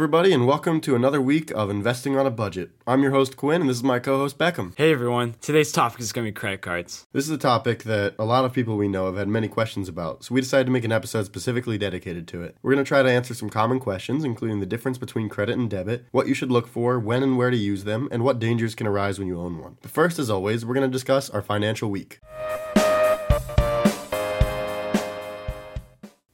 Everybody, and welcome to another week of Investing on a Budget. I'm your host, Quinn, and this is my co host, Beckham. Hey everyone, today's topic is going to be credit cards. This is a topic that a lot of people we know have had many questions about, so we decided to make an episode specifically dedicated to it. We're going to try to answer some common questions, including the difference between credit and debit, what you should look for, when and where to use them, and what dangers can arise when you own one. But first, as always, we're going to discuss our financial week.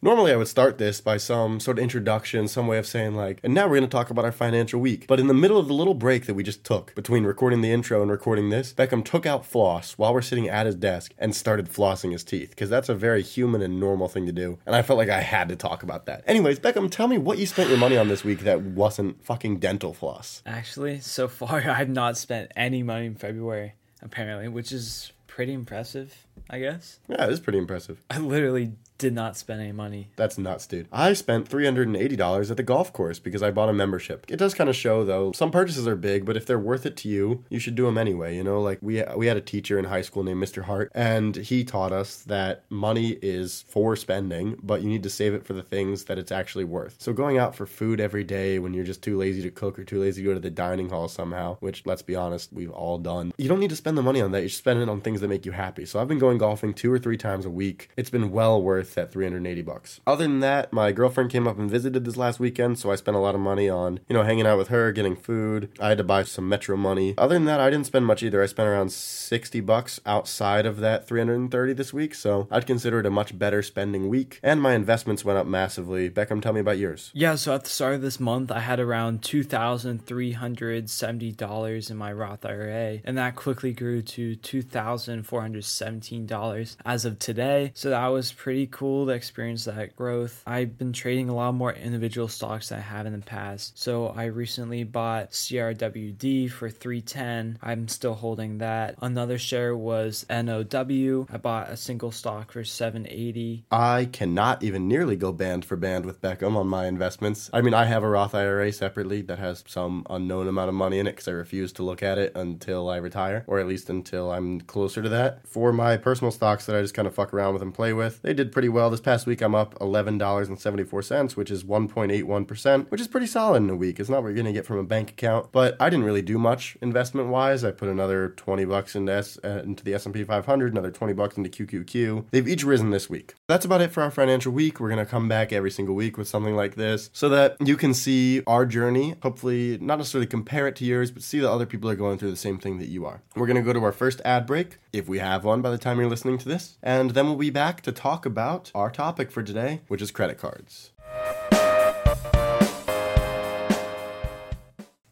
Normally, I would start this by some sort of introduction, some way of saying, like, and now we're going to talk about our financial week. But in the middle of the little break that we just took between recording the intro and recording this, Beckham took out floss while we're sitting at his desk and started flossing his teeth, because that's a very human and normal thing to do. And I felt like I had to talk about that. Anyways, Beckham, tell me what you spent your money on this week that wasn't fucking dental floss. Actually, so far I've not spent any money in February, apparently, which is pretty impressive, I guess. Yeah, it is pretty impressive. I literally did not spend any money. That's nuts, dude. I spent $380 at the golf course because I bought a membership. It does kind of show though, some purchases are big, but if they're worth it to you, you should do them anyway, you know? Like we we had a teacher in high school named Mr. Hart, and he taught us that money is for spending, but you need to save it for the things that it's actually worth. So going out for food every day when you're just too lazy to cook or too lazy to go to the dining hall somehow, which let's be honest, we've all done. You don't need to spend the money on that. You should spend it on things that make you happy. So I've been going golfing 2 or 3 times a week. It's been well worth that 380 bucks. Other than that, my girlfriend came up and visited this last weekend, so I spent a lot of money on, you know, hanging out with her, getting food. I had to buy some Metro money. Other than that, I didn't spend much either. I spent around 60 bucks outside of that 330 this week, so I'd consider it a much better spending week. And my investments went up massively. Beckham, tell me about yours. Yeah, so at the start of this month, I had around $2,370 in my Roth IRA, and that quickly grew to $2,417 as of today. So that was pretty cool to experience that growth. I've been trading a lot more individual stocks than I have in the past. So I recently bought CRWD for 310. I'm still holding that. Another share was NOW. I bought a single stock for 780. I cannot even nearly go band for band with Beckham on my investments. I mean, I have a Roth IRA separately that has some unknown amount of money in it because I refuse to look at it until I retire, or at least until I'm closer to that. For my personal stocks that I just kind of fuck around with and play with, they did pretty well this past week. I'm up $11.74, which is 1.81%, which is pretty solid in a week. It's not what you're going to get from a bank account, but I didn't really do much investment wise. I put another 20 bucks into, S- uh, into the S&P 500, another 20 bucks into QQQ. They've each risen this week. That's about it for our financial week. We're going to come back every single week with something like this so that you can see our journey. Hopefully, not necessarily compare it to yours, but see that other people are going through the same thing that you are. We're going to go to our first ad break, if we have one by the time you're listening to this, and then we'll be back to talk about our topic for today, which is credit cards.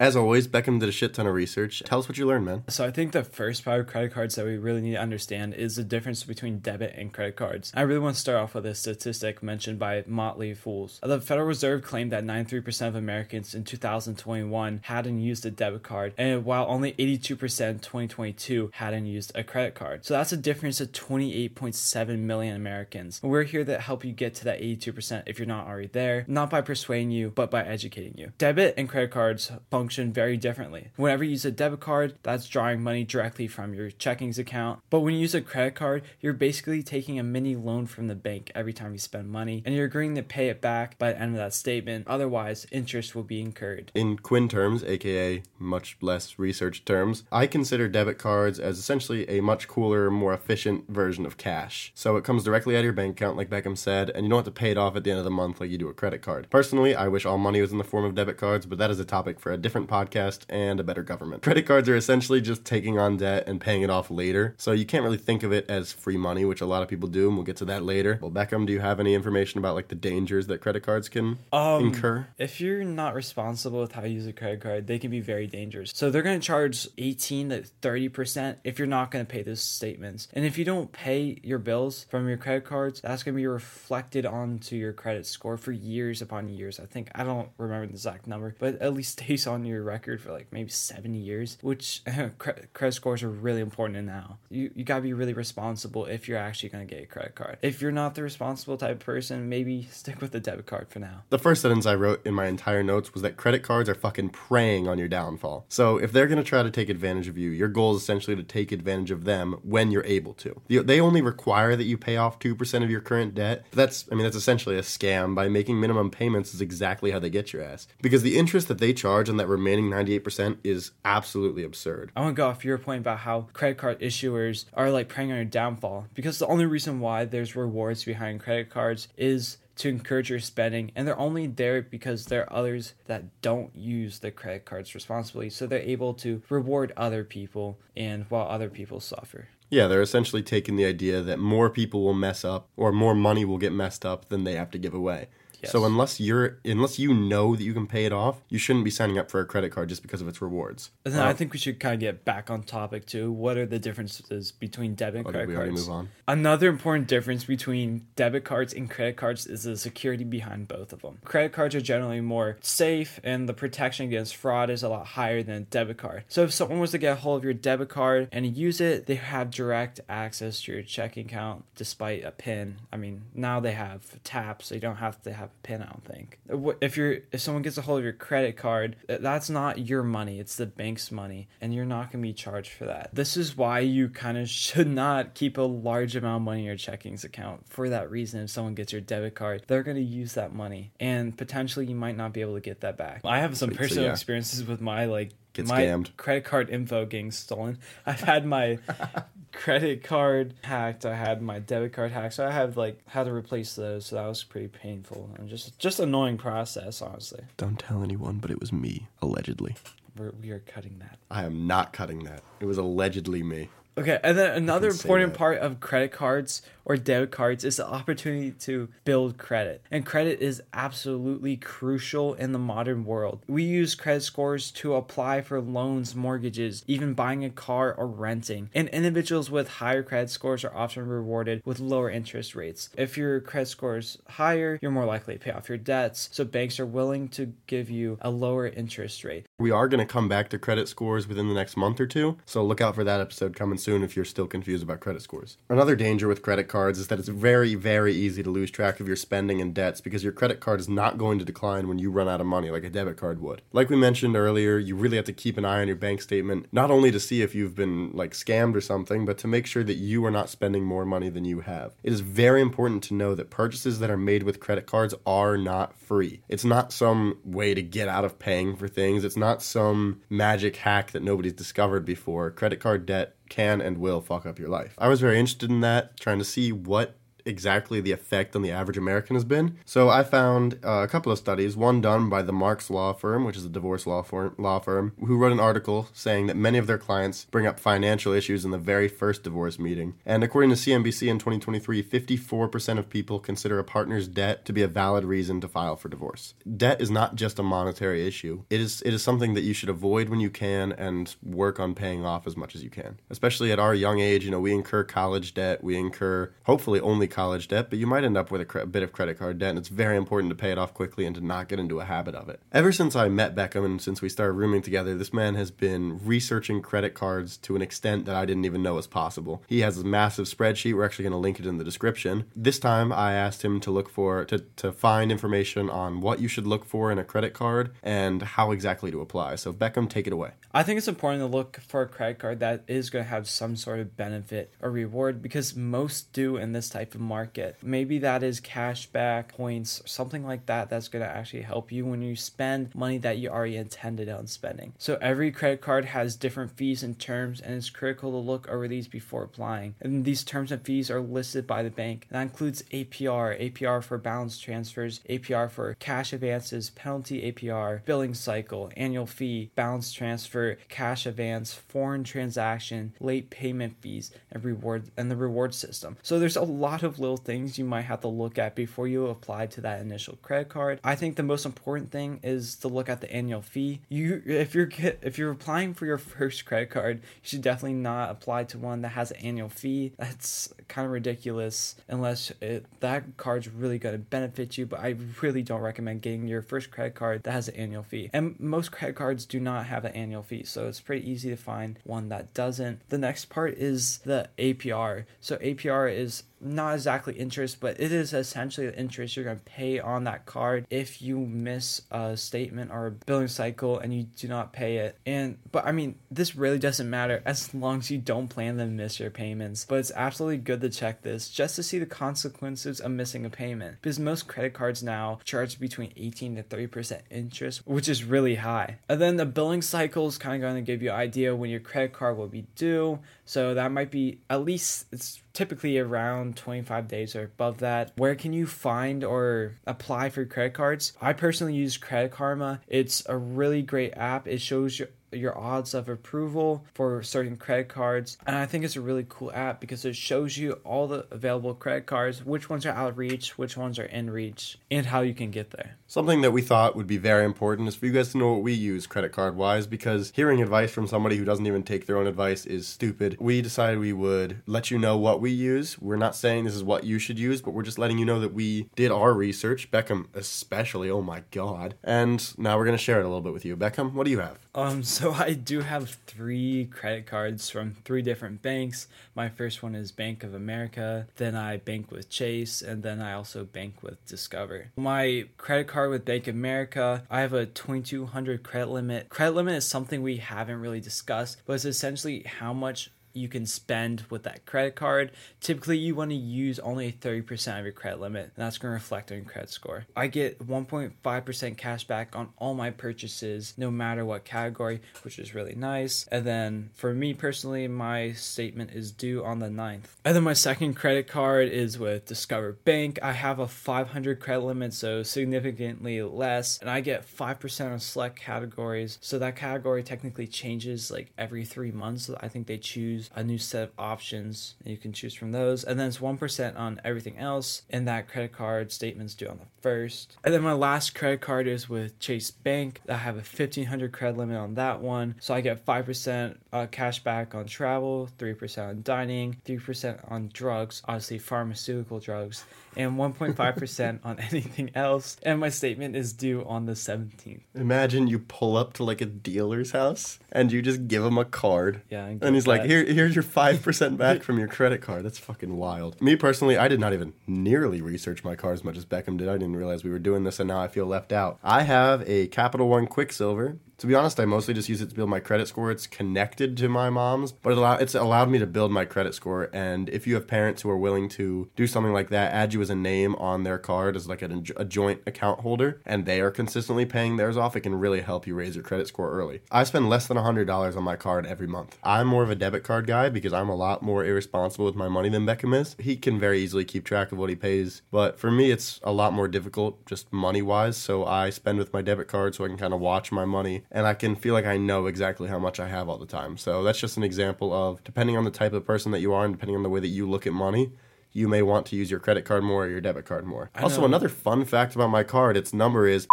As always, Beckham did a shit ton of research. Tell us what you learned, man. So I think the first part of credit cards that we really need to understand is the difference between debit and credit cards. I really want to start off with a statistic mentioned by Motley Fools. The Federal Reserve claimed that 93% of Americans in 2021 hadn't used a debit card, and while only 82% in 2022 hadn't used a credit card. So that's a difference of 28.7 million Americans. We're here to help you get to that 82% if you're not already there, not by persuading you, but by educating you. Debit and credit cards function very differently. Whenever you use a debit card, that's drawing money directly from your checkings account. But when you use a credit card, you're basically taking a mini loan from the bank every time you spend money, and you're agreeing to pay it back by the end of that statement. Otherwise, interest will be incurred. In Quinn terms, aka much less research terms, I consider debit cards as essentially a much cooler, more efficient version of cash. So it comes directly out of your bank account, like Beckham said, and you don't have to pay it off at the end of the month like you do a credit card. Personally, I wish all money was in the form of debit cards, but that is a topic for a different podcast and a better government. Credit cards are essentially just taking on debt and paying it off later. So you can't really think of it as free money, which a lot of people do, and we'll get to that later. Well, Beckham, do you have any information about like the dangers that credit cards can Um, incur? If you're not responsible with how you use a credit card, they can be very dangerous. So they're going to charge 18 to 30% if you're not going to pay those statements. And if you don't pay your bills from your credit cards, that's going to be reflected onto your credit score for years upon years. I think I don't remember the exact number, but at least stays on your record for like maybe seven years, which credit scores are really important now. You you gotta be really responsible if you're actually gonna get a credit card. If you're not the responsible type of person, maybe stick with the debit card for now. The first sentence I wrote in my entire notes was that credit cards are fucking preying on your downfall. So if they're gonna try to take advantage of you, your goal is essentially to take advantage of them when you're able to. They only require that you pay off two percent of your current debt. That's I mean that's essentially a scam. By making minimum payments is exactly how they get your ass because the interest that they charge on that remaining ninety eight percent is absolutely absurd. I want to go off your point about how credit card issuers are like preying on your downfall because the only reason why there's rewards behind credit cards is to encourage your spending and they're only there because there are others that don't use the credit cards responsibly so they're able to reward other people and while other people suffer yeah, they're essentially taking the idea that more people will mess up or more money will get messed up than they have to give away. Yes. So unless you're unless you know that you can pay it off, you shouldn't be signing up for a credit card just because of its rewards. And then I think we should kind of get back on topic too. What are the differences between debit and oh, credit cards? move on? Another important difference between debit cards and credit cards is the security behind both of them. Credit cards are generally more safe and the protection against fraud is a lot higher than a debit card. So if someone was to get a hold of your debit card and use it, they have direct access to your checking account despite a PIN. I mean, now they have taps, so you don't have to have pin. I don't think. If you're if someone gets a hold of your credit card, that's not your money. It's the bank's money, and you're not gonna be charged for that. This is why you kind of should not keep a large amount of money in your checkings account. For that reason, if someone gets your debit card, they're gonna use that money, and potentially you might not be able to get that back. I have some personal so, yeah. experiences with my like my scammed. credit card info getting stolen. I've had my credit card hacked. I had my debit card hacked. So I have like had to replace those. So that was pretty painful and just just annoying process, honestly. Don't tell anyone, but it was me, allegedly. We're, we are cutting that. I am not cutting that. It was allegedly me. Okay, and then another important part of credit cards or debit cards is the opportunity to build credit. And credit is absolutely crucial in the modern world. We use credit scores to apply for loans, mortgages, even buying a car or renting. And individuals with higher credit scores are often rewarded with lower interest rates. If your credit score is higher, you're more likely to pay off your debts. So banks are willing to give you a lower interest rate. We are going to come back to credit scores within the next month or two. So look out for that episode coming soon if you're still confused about credit scores. Another danger with credit cards is that it's very, very easy to lose track of your spending and debts because your credit card is not going to decline when you run out of money like a debit card would. Like we mentioned earlier, you really have to keep an eye on your bank statement, not only to see if you've been like scammed or something, but to make sure that you are not spending more money than you have. It is very important to know that purchases that are made with credit cards are not free. It's not some way to get out of paying for things. It's not some magic hack that nobody's discovered before. Credit card debt can and will fuck up your life. I was very interested in that, trying to see what exactly the effect on the average American has been. So I found uh, a couple of studies, one done by the Marks Law Firm, which is a divorce law firm, law firm, who wrote an article saying that many of their clients bring up financial issues in the very first divorce meeting. And according to CNBC in 2023, 54% of people consider a partner's debt to be a valid reason to file for divorce. Debt is not just a monetary issue. It is it is something that you should avoid when you can and work on paying off as much as you can. Especially at our young age, you know, we incur college debt, we incur hopefully only college debt, but you might end up with a, cre- bit of credit card debt, and it's very important to pay it off quickly and to not get into a habit of it. Ever since I met Beckham and since we started rooming together, this man has been researching credit cards to an extent that I didn't even know was possible. He has a massive spreadsheet. We're actually going to link it in the description. This time, I asked him to look for to to find information on what you should look for in a credit card and how exactly to apply. So Beckham, take it away. I think it's important to look for a credit card that is going to have some sort of benefit or reward because most do in this type of market. Maybe that is cash back points, something like that that's going to actually help you when you spend money that you already intended on spending. So every credit card has different fees and terms, and it's critical to look over these before applying. And these terms and fees are listed by the bank. That includes APR, APR for balance transfers, APR for cash advances, penalty APR, billing cycle, annual fee, balance transfer, cash advance, foreign transaction, late payment fees, and reward and the reward system. So there's a lot of of little things you might have to look at before you apply to that initial credit card. I think the most important thing is to look at the annual fee. You if you're if you're applying for your first credit card, you should definitely not apply to one that has an annual fee. That's kind of ridiculous unless it, that card's really going to benefit you, but I really don't recommend getting your first credit card that has an annual fee. And most credit cards do not have an annual fee, so it's pretty easy to find one that doesn't. The next part is the APR. So APR is not exactly interest, but it is essentially the interest you're going to pay on that card if you miss a statement or a billing cycle and you do not pay it. And but I mean, this really doesn't matter as long as you don't plan to miss your payments. But it's absolutely good to check this just to see the consequences of missing a payment because most credit cards now charge between 18 to 30% interest, which is really high. And then the billing cycle is kind of going to give you an idea when your credit card will be due. So that might be at least it's typically around 25 days or above that. Where can you find or apply for credit cards? I personally use Credit Karma. It's a really great app. It shows you your odds of approval for certain credit cards. And I think it's a really cool app because it shows you all the available credit cards, which ones are out of reach, which ones are in reach, and how you can get there. Something that we thought would be very important is for you guys to know what we use credit card wise because hearing advice from somebody who doesn't even take their own advice is stupid. We decided we would let you know what we use. We're not saying this is what you should use, but we're just letting you know that we did our research, Beckham especially. Oh my god. And now we're going to share it a little bit with you. Beckham, what do you have? Um so I do have three credit cards from three different banks. My first one is Bank of America, then I bank with Chase, and then I also bank with Discover. My credit card with Bank of America, I have a 2200 credit limit. Credit limit is something we haven't really discussed, but it's essentially how much you can spend with that credit card. Typically, you want to use only 30% of your credit limit, and that's going to reflect on your credit score. I get 1.5% cash back on all my purchases, no matter what category, which is really nice. And then for me personally, my statement is due on the 9th. And then my second credit card is with Discover Bank. I have a 500 credit limit, so significantly less, and I get 5% on select categories. So that category technically changes like every three months. I think they choose choose a new set of options. You can choose from those. And then it's 1% on everything else. And that credit card statement's due on the first. And then my last credit card is with Chase Bank. I have a 1500 credit limit on that one. So I get 5% uh, cash back on travel, 3% on dining, 3% on drugs, obviously pharmaceutical drugs, and 1.5% on anything else. And my statement is due on the 17th. Imagine you pull up to like a dealer's house and you just give him a card. Yeah. And, and he's like, Here here's your 5% back from your credit card. That's fucking wild. Me personally, I did not even nearly research my car as much as Beckham did. I didn't realize we were doing this and now I feel left out. I have a Capital One Quicksilver to be honest, I mostly just use it to build my credit score. It's connected to my mom's, but it allow, it's allowed me to build my credit score. And if you have parents who are willing to do something like that, add you as a name on their card as like a, a joint account holder, and they are consistently paying theirs off, it can really help you raise your credit score early. I spend less than $100 on my card every month. I'm more of a debit card guy because I'm a lot more irresponsible with my money than Beckham is. He can very easily keep track of what he pays, but for me, it's a lot more difficult just money wise. So I spend with my debit card so I can kind of watch my money and I can feel like I know exactly how much I have all the time. So that's just an example of depending on the type of person that you are and depending on the way that you look at money, you may want to use your credit card more or your debit card more. I also, know. another fun fact about my card, its number is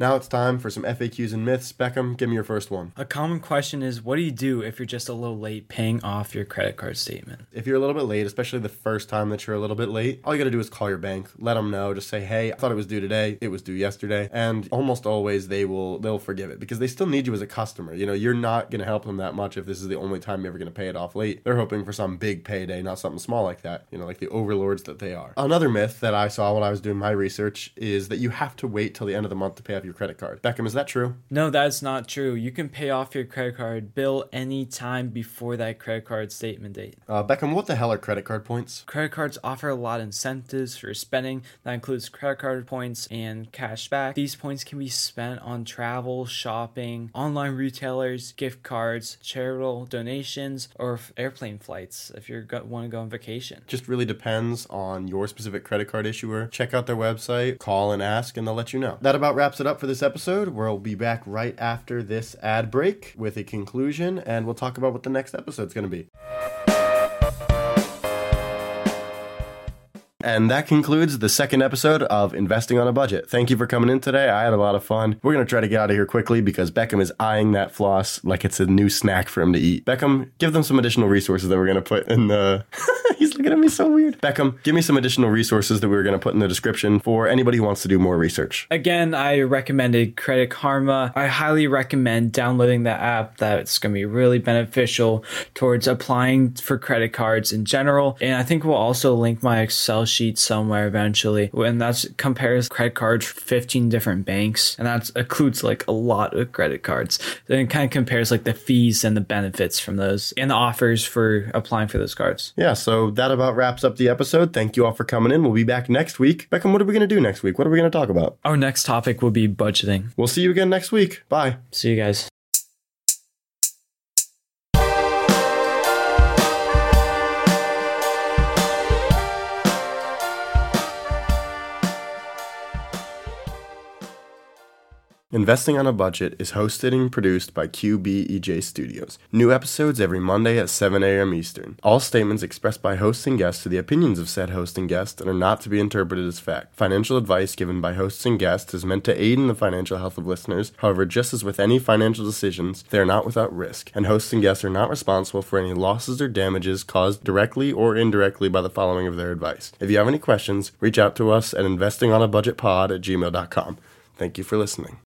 Now it's time for some FAQs and myths. Beckham, give me your first one. A common question is what do you do if you're just a little late paying off your credit card statement? If you're a little bit late, especially the first time that you're a little bit late, all you got to do is call your bank, let them know, just say, "Hey, I thought it was due today. It was due yesterday." And almost always they will they'll forgive it because they still need you as a customer. You know, you're not to help them that much if this is the only time you're ever to pay it off late. They're hoping for some big payday, not something small like that, you know, like the overlords that they are. Another myth that I saw when I was doing my research is that you have to wait till the end of the month to pay off your credit card. Beckham is that true? No, that's not true. You can pay off your credit card bill any time before that credit card statement date. Uh, Beckham, what the hell are credit card points? Credit cards offer a lot of incentives for spending. That includes credit card points and cash back. These points can be spent on travel, shopping, online retailers, gift cards, charitable donations, or airplane flights if you want to go on vacation. Just really depends on your specific credit card issuer. Check out their website, call and ask, and they'll let you know. That about wraps it up for this episode. We'll be back right after this ad break with a conclusion, and we'll talk about what the next episode's going to be. And that concludes the second episode of Investing on a Budget. Thank you for coming in today. I had a lot of fun. We're going to try to get out of here quickly because Beckham is eyeing that floss like it's a new snack for him to eat. Beckham, give them some additional resources that we're going to put in the. He's looking at me so weird. Beckham, give me some additional resources that we are going to put in the description for anybody who wants to do more research. Again, I recommended Credit Karma. I highly recommend downloading the app. That's going to be really beneficial towards applying for credit cards in general. And I think we'll also link my Excel sheet somewhere eventually. And that compares credit cards for 15 different banks. And that includes like a lot of credit cards. Then it kind of compares like the fees and the benefits from those and the offers for applying for those cards. Yeah, so that about wraps up the episode. Thank you all for coming in. We'll be back next week. Beckham, what are we going to do next week? What are we going to talk about? Our next topic will be budgeting. We'll see you again next week. Bye. See you guys. Investing on a Budget is hosted and produced by QBEJ Studios. New episodes every Monday at 7 a.m. Eastern. All statements expressed by hosts and guests are the opinions of said host and guest and are not to be interpreted as fact. Financial advice given by hosts and guests is meant to aid in the financial health of listeners. However, just as with any financial decisions, they are not without risk, and hosts and guests are not responsible for any losses or damages caused directly or indirectly by the following of their advice. If you have any questions, reach out to us at investingonabudgetpod at gmail.com. Thank you for listening.